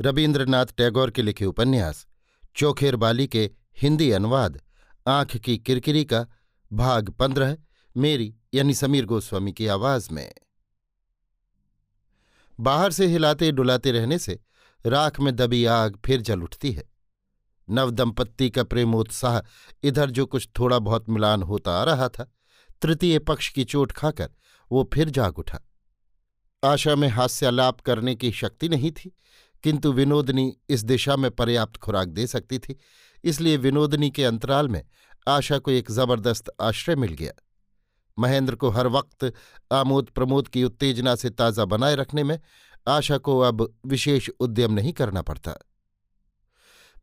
रविन्द्रनाथ टैगोर के लिखे उपन्यास, चोखेर बाली के हिंदी अनुवाद, आँख की किरकिरी का भाग पंद्रह, मेरी यानी समीर गोस्वामी की आवाज़ में। बाहर से हिलाते डुलाते रहने से राख में दबी आग फिर जल उठती है। नवदंपत्ति का प्रेमोत्साह इधर जो कुछ थोड़ा बहुत मिलान होता आ रहा था, तृतीय पक्ष की चोट खाकर वो फिर जाग उठा। आशा में हास्यालाप करने की शक्ति नहीं थी किंतु विनोदनी इस दिशा में पर्याप्त खुराक दे सकती थी, इसलिए विनोदनी के अंतराल में आशा को एक ज़बरदस्त आश्रय मिल गया। महेंद्र को हर वक्त आमोद प्रमोद की उत्तेजना से ताज़ा बनाए रखने में आशा को अब विशेष उद्यम नहीं करना पड़ता।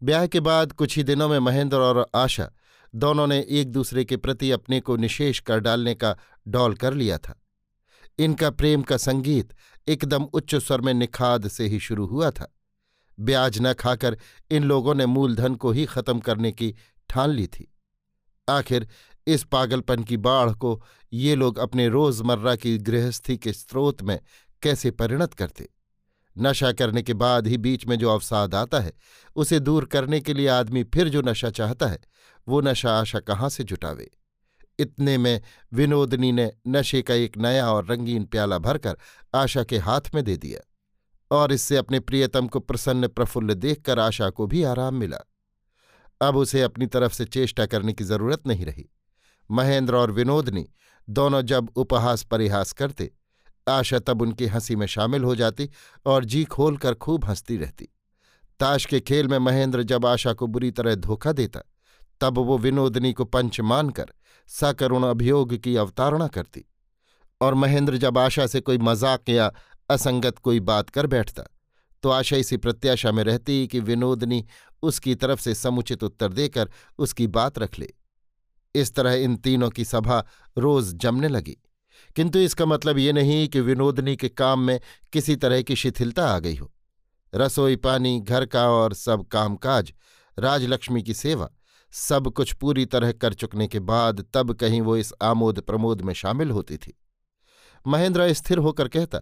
ब्याह के बाद कुछ ही दिनों में महेंद्र और आशा दोनों ने एक दूसरे के प्रति अपने को निशेष कर डालने का डौल कर लिया था। इनका प्रेम का संगीत एकदम उच्च स्वर में निखाद से ही शुरू हुआ था। ब्याज न खाकर इन लोगों ने मूलधन को ही खत्म करने की ठान ली थी। आखिर इस पागलपन की बाढ़ को ये लोग अपने रोज़मर्रा की गृहस्थी के स्रोत में कैसे परिणत करते? नशा करने के बाद ही बीच में जो अवसाद आता है, उसे दूर करने के लिए आदमी फिर जो नशा चाहता है, वो नशा आशा कहाँ से जुटावे? इतने में विनोदनी ने नशे का एक नया और रंगीन प्याला भरकर आशा के हाथ में दे दिया और इससे अपने प्रियतम को प्रसन्न प्रफुल्ल देखकर आशा को भी आराम मिला। अब उसे अपनी तरफ़ से चेष्टा करने की ज़रूरत नहीं रही। महेंद्र और विनोदनी दोनों जब उपहास परिहास करते, आशा तब उनकी हँसी में शामिल हो जाती और जी खोलकर खूब हंसती रहती। ताश के खेल में महेंद्र जब आशा को बुरी तरह धोखा देता, तब वो विनोदनी को पंच मानकर सकरुण अभियोग की अवतारणा करती और महेंद्र जब आशा से कोई मज़ाक या असंगत कोई बात कर बैठता तो आशा इसी प्रत्याशा में रहती कि विनोदनी उसकी तरफ़ से समुचित उत्तर देकर उसकी बात रख ले। इस तरह इन तीनों की सभा रोज जमने लगी। किंतु इसका मतलब ये नहीं कि विनोदनी के काम में किसी तरह की शिथिलता आ गई हो। रसोई पानी, घर का और सब कामकाज, राजलक्ष्मी की सेवा सब कुछ पूरी तरह कर चुकने के बाद तब कहीं वो इस आमोद प्रमोद में शामिल होती थी। महेंद्र स्थिर होकर कहता,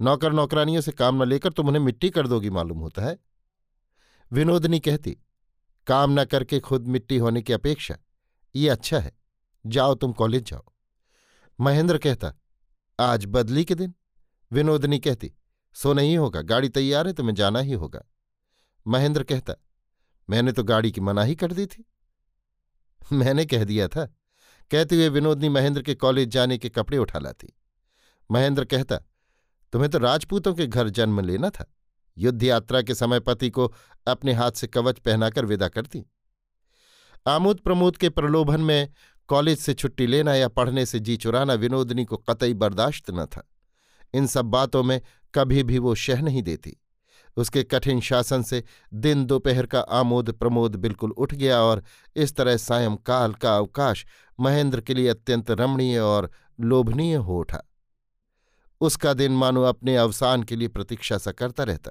नौकर नौकरानियों से काम न लेकर तुम उन्हें मिट्टी कर दोगी, मालूम होता है? विनोदनी कहती, काम न करके खुद मिट्टी होने की अपेक्षा, ये अच्छा है। जाओ तुम कॉलेज जाओ। महेंद्र कहता, आज बदली के दिन? विनोदनी कहती, सो नहीं होगा, गाड़ी तैयार है, तुम्हें जाना ही होगा। महेंद्र कहता मैंने तो गाड़ी की मनाही कर दी थी। मैंने कह दिया था, कहते हुए विनोदनी महेंद्र के कॉलेज जाने के कपड़े उठा लाती। महेंद्र कहता, तुम्हें तो राजपूतों के घर जन्म लेना था। युद्ध यात्रा के समय पति को अपने हाथ से कवच पहनाकर विदा करती आमोद प्रमोद के प्रलोभन में कॉलेज से छुट्टी लेना या पढ़ने से जी चुराना विनोदनी को कतई बर्दाश्त न था। इन सब बातों में कभी भी वो शह नहीं देती। उसके कठिन शासन से दिन दोपहर का आमोद प्रमोद बिल्कुल उठ गया और इस तरह सायंकाल का अवकाश महेंद्र के लिए अत्यंत रमणीय और लोभनीय हो उठा। उसका दिन मानो अपने अवसान के लिए प्रतीक्षा सा करता रहता।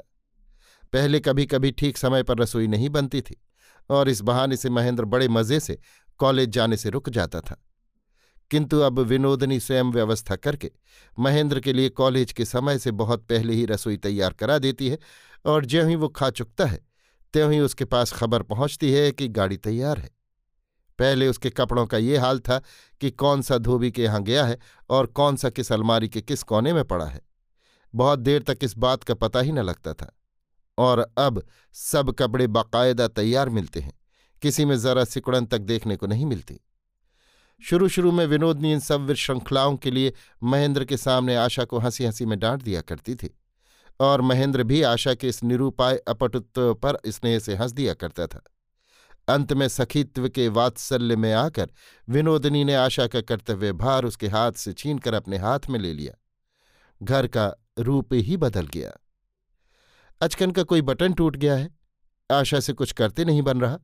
पहले कभी कभी ठीक समय पर रसोई नहीं बनती थी और इस बहाने से महेंद्र बड़े मज़े से कॉलेज जाने से रुक जाता था। किंतु अब विनोदनी स्वयं व्यवस्था करके महेंद्र के लिए कॉलेज के समय से बहुत पहले ही रसोई तैयार करा देती है और ज्यों ही वो खा चुकता है, त्यों ही उसके पास खबर पहुँचती है कि गाड़ी तैयार है। पहले उसके कपड़ों का ये हाल था कि कौन सा धोबी के यहाँ गया है और कौन सा किस अलमारी के किस कोने में पड़ा है। बहुत देर तक इस बात का पता ही न लगता था। और अब सब कपड़े बाकायदा तैयार मिलते हैं, किसी में जरा सिकुड़न तक देखने को नहीं मिलती। शुरू शुरू में विनोदनी इन सब श्रृंखलाओं के लिए महेंद्र के सामने आशा को हँसी हँसी में डांट दिया करती थी। और महेंद्र भी आशा के इस निरूपाय अपटुत्व पर स्नेह से हंस दिया करता था। अंत में सखीत्व के वात्सल्य में आकर विनोदनी ने आशा का कर्तव्य भार उसके हाथ से छीनकर अपने हाथ में ले लिया। घर का रूप ही बदल गया। अचकन का कोई बटन टूट गया है। आशा से कुछ करते नहीं बन रहा।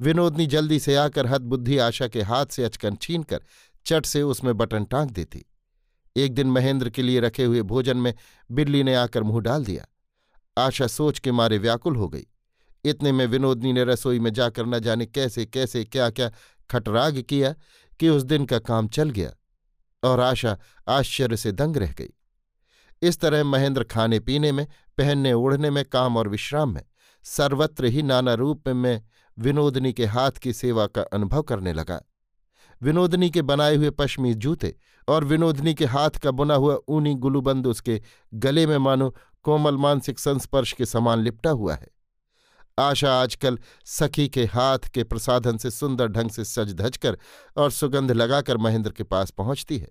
विनोदनी जल्दी से आकर हद बुद्धि आशा के हाथ से अचकन छीनकर चट से उसमें बटन टांग देती। एक दिन महेंद्र के लिए रखे हुए भोजन में बिल्ली ने आकर मुँह डाल दिया। आशा सोच के मारे व्याकुल हो गई। इतने में विनोदनी ने रसोई में जाकर न जाने कैसे कैसे क्या क्या खटराग किया कि उस दिन का काम चल गया और आशा आश्चर्य से दंग रह गई। इस तरह महेंद्र खाने पीने में, पहनने ओढ़ने में, काम और विश्राम में सर्वत्र ही नाना रूप में विनोदनी के हाथ की सेवा का अनुभव करने लगा। विनोदनी के बनाए हुए पश्मी जूते और विनोदनी के हाथ का बुना हुआ ऊनी गुलूबंद उसके गले में मानो कोमल मानसिक संस्पर्श के समान लिपटा हुआ है। आशा आजकल सखी के हाथ के प्रसाधन से सुंदर ढंग से सज धज कर और सुगंध लगाकर महेंद्र के पास पहुँचती है।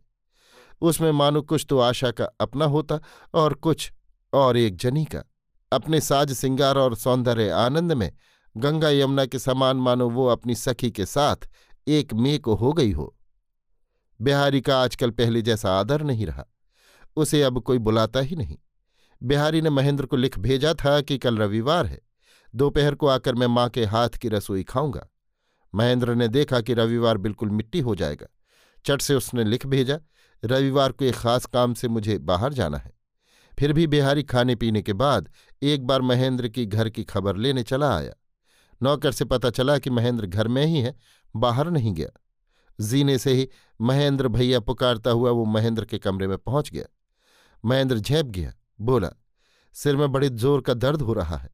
उसमें मानो कुछ तो आशा का अपना होता और कुछ और एक जनी का। अपने साज सिंगार और सौंदर्य आनंद में गंगा यमुना के समान मानो वो अपनी सखी के साथ एक मे को हो गई हो। बिहारी का आजकल पहले जैसा आदर नहीं रहा, उसे अब कोई बुलाता ही नहीं। बिहारी ने महेंद्र को लिख भेजा था कि कल रविवार है, दोपहर को आकर मैं माँ के हाथ की रसोई खाऊँगा। महेंद्र ने देखा कि रविवार बिल्कुल मिट्टी हो जाएगा। चट से उसने लिख भेजा, रविवार को एक खास काम से मुझे बाहर जाना है। फिर भी बिहारी खाने पीने के बाद एक बार महेंद्र की घर की खबर लेने चला आया। नौकर से पता चला कि महेंद्र घर में ही है बाहर नहीं गया। जीने से ही महेंद्र भैया पुकारता हुआ वो महेंद्र के कमरे में पहुँच गया। महेंद्र झेप गया, बोला, सिर में बड़े ज़ोर का दर्द हो रहा है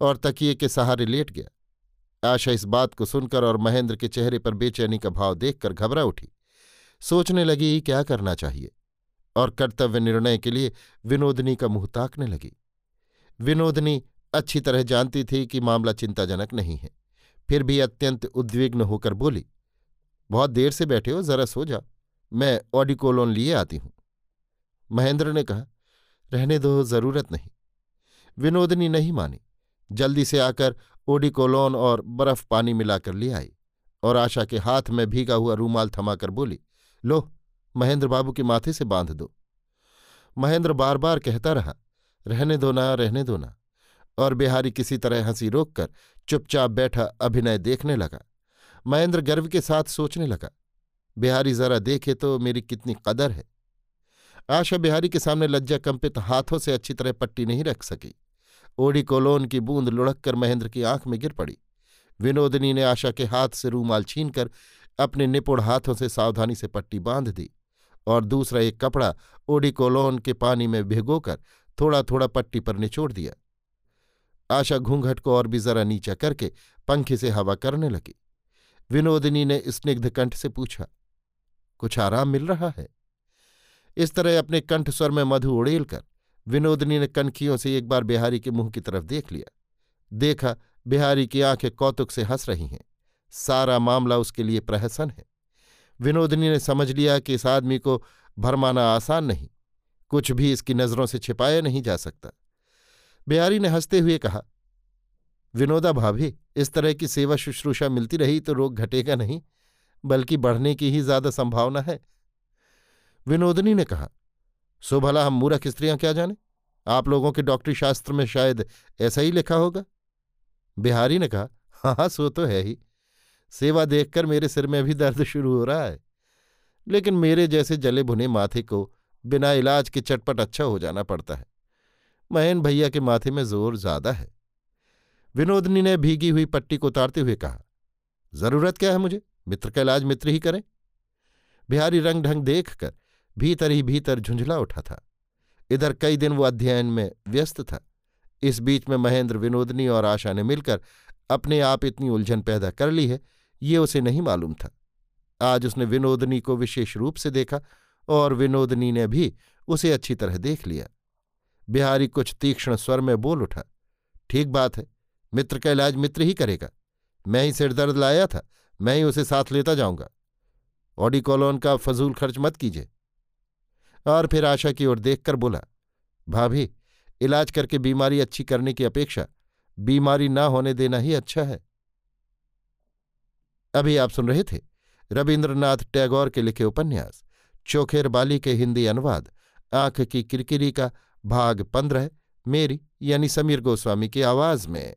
और तकिए के सहारे लेट गया। आशा इस बात को सुनकर और महेंद्र के चेहरे पर बेचैनी का भाव देखकर घबरा उठी। सोचने लगी, क्या करना चाहिए? और कर्तव्य निर्णय के लिए विनोदनी का मुँह ताकने लगी। विनोदनी अच्छी तरह जानती थी कि मामला चिंताजनक नहीं है। फिर भी अत्यंत उद्विग्न होकर बोली, बहुत देर से बैठे हो, जरा सो जा मैं ऑडिकोलोन लिए आती हूँ। महेंद्र ने कहा, रहने दो, ज़रूरत नहीं। विनोदनी नहीं मानी। जल्दी से आकर ओडिकोलोन और बर्फ़ पानी मिलाकर ले आई और आशा के हाथ में भीगा हुआ रूमाल थमाकर बोली, लो, महेंद्र बाबू के माथे से बाँध दो। महेंद्र बार बार कहता रहा, रहने दो ना, रहने दो ना। और बिहारी किसी तरह हँसी रोककर चुपचाप बैठा अभिनय देखने लगा। महेंद्र गर्व के साथ सोचने लगा, बिहारी जरा देखे तो मेरी कितनी कदर है। आशा बिहारी के सामने लज्जा कंपित हाथों से अच्छी तरह पट्टी नहीं रख सकी। ओढ़ी कोलोन की बूंद लुढ़क कर महेंद्र की आँख में गिर पड़ी। विनोदनी ने आशा के हाथ से रूमाल छीनकर अपने निपुण हाथों से सावधानी से पट्टी बाँध दी और दूसरा एक कपड़ा ओडी कोलोन के पानी में भिगोकर थोड़ा थोड़ा पट्टी पर निचोड़ दिया। आशा घूंघट को और भी जरा नीचा करके पंखे से हवा करने लगी। विनोदिनी ने स्निग्ध कंठ से पूछा, कुछ आराम मिल रहा है? इस तरह अपने कंठ स्वर में मधु उड़ेल कर विनोदनी ने कनखियों से एक बार बिहारी के मुँह की तरफ़ देख लिया। देखा, बिहारी की आँखें कौतुक से हंस रही हैं। सारा मामला उसके लिए प्रहसन है। विनोदनी ने समझ लिया कि इस आदमी को भरमाना आसान नहीं, कुछ भी इसकी नज़रों से छिपाया नहीं जा सकता। बिहारी ने हँसते हुए कहा विनोदा भाभी इस तरह की सेवा शुश्रूषा मिलती रही तो रोग घटेगा नहीं, बल्कि बढ़ने की ही ज़्यादा संभावना है। विनोदनी ने कहा, सो भला हम मूर्ख स्त्रियाँ क्या जाने? आप लोगों के डॉक्टरी शास्त्र में शायद ऐसा ही लिखा होगा? बिहारी ने कहा हाँ हाँ सो तो है ही। सेवा देखकर मेरे सिर में भी दर्द शुरू हो रहा है। लेकिन मेरे जैसे जले भुने माथे को बिना इलाज के चटपट अच्छा हो जाना पड़ता है। महेन भैया के माथे में ज़ोर ज़्यादा है। विनोदनी ने भीगी हुई पट्टी को उतारते हुए कहा, ज़रूरत क्या है मुझे? मित्र का इलाज मित्र ही करें। बिहारी रंग ढंग देखकर भीतर ही भीतर झुंझला उठा था। इधर कई दिन वो अध्ययन में व्यस्त था। इस बीच में महेंद्र, विनोदनी और आशा ने मिलकर अपने आप इतनी उलझन पैदा कर ली है, ये उसे नहीं मालूम था। आज उसने विनोदनी को विशेष रूप से देखा और विनोदनी ने भी उसे अच्छी तरह देख लिया। बिहारी कुछ तीक्ष्ण स्वर में बोल उठा, ठीक बात है। मित्र का इलाज मित्र ही करेगा। मैं ही सिरदर्द लाया था, मैं ही उसे साथ लेता जाऊँगा। ऑडी कॉलोन का फजूल खर्च मत कीजिए। और फिर आशा की ओर देखकर बोला, भाभी, इलाज करके बीमारी अच्छी करने की अपेक्षा, बीमारी ना होने देना ही अच्छा है। अभी आप सुन रहे थे रविन्द्रनाथ टैगोर के लिखे उपन्यास, चोखेर बाली के हिंदी अनुवाद, आँख की किरकिरी का भाग पंद्रह, मेरी यानी समीर गोस्वामी की आवाज़ में।